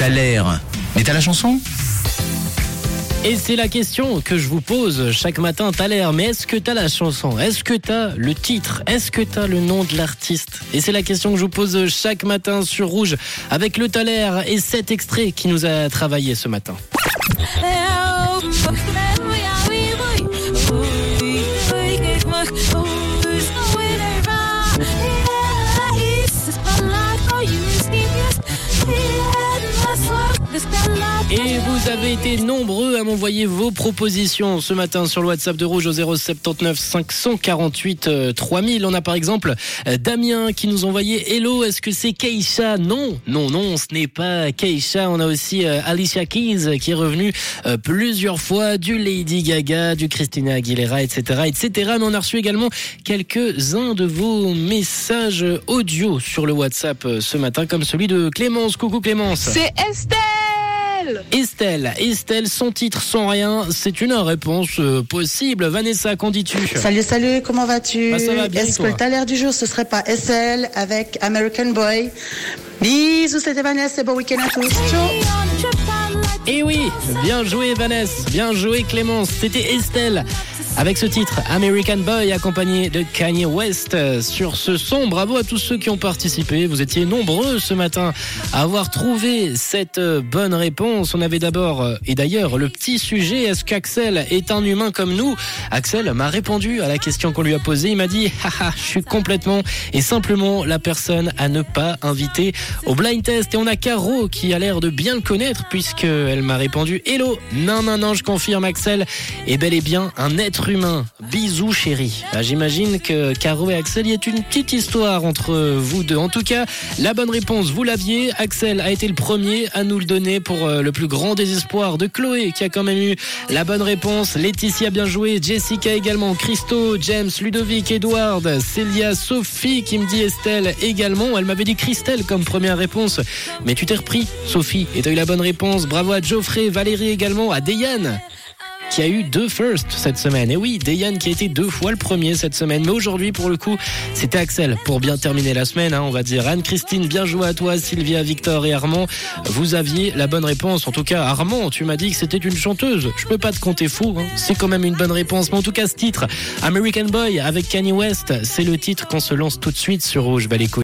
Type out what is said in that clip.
T'as l'air. Mais t'as la chanson? Et c'est la question que je vous pose chaque matin, t'as l'air, mais est-ce que t'as la chanson? Est-ce que t'as le titre? Est-ce que t'as le nom de l'artiste? Et c'est la question que je vous pose chaque matin sur Rouge avec le Thaler et cet extrait qui nous a travaillé ce matin. Et vous avez été nombreux à m'envoyer vos propositions ce matin sur le WhatsApp de Rouge au 079 548 3000. On a par exemple euh, Damien qui nous envoyait Hello, est-ce que c'est Keisha Non, non, non, ce n'est pas Keisha. On a aussi euh, Alicia Keys qui est revenue euh, plusieurs fois, du Lady Gaga, du Christina Aguilera, etc., etc. Mais on a reçu également quelques-uns de vos messages audio sur le WhatsApp ce matin, comme celui de Clémence. Coucou Clémence. C'est Estelle Estelle, Estelle, son titre sans rien, c'est une réponse euh, possible. Vanessa, qu'en dis-tu Salut, salut, comment vas-tu Bah, ça va bien, et Est-ce que le taler du jour, ce serait pas SL avec American Boy Bisous, c'était Vanessa, bon week-end à tous. Ciao Et Eh oui, bien joué Vanessa, bien joué Clémence, c'était Estelle. Avec ce titre, American Boy, accompagné de Kanye West euh, sur ce son. Bravo à tous ceux qui ont participé. Vous étiez nombreux ce matin à avoir trouvé cette euh, bonne réponse. On avait d'abord, euh, et d'ailleurs, le petit sujet, est-ce qu'Axel est un humain comme nous? Axel m'a répondu à la question qu'on lui a posée. Il m'a dit, haha, je suis complètement et simplement la personne à ne pas inviter au blind test. Et on a Caro qui a l'air de bien le connaître puisqu'elle m'a répondu, hello, non, non, non, je confirme Axel est bel et bien un être humain. Bisous chérie. Ah, J'imagine que Caro et Axel, y a une petite histoire entre vous deux. En tout cas, la bonne réponse, vous l'aviez. Axel a été le premier à nous le donner pour euh, le plus grand désespoir de Chloé qui a quand même eu la bonne réponse. Laetitia bien joué, Jessica également, Christo, James, Ludovic, Edward, Célia, Sophie qui me dit Estelle également. Elle m'avait dit Christelle comme première réponse. Mais tu t'es repris, Sophie, et t'as eu la bonne réponse. Bravo à Geoffrey, Valérie également, à Deyane qui a eu deux firsts cette semaine. Et oui, Dayan qui a été deux fois le premier cette semaine. Mais aujourd'hui, pour le coup, c'était Axel pour bien terminer la semaine, hein, on va dire. Anne-Christine, bien joué à toi, Sylvia, Victor et Armand. Vous aviez la bonne réponse. En tout cas, Armand, tu m'as dit que c'était une chanteuse. Je peux pas te compter fou, hein. c'est quand même une bonne réponse. Mais en tout cas, ce titre, American Boy avec Kanye West, c'est le titre qu'on se lance tout de suite sur Rouge. L'écoute.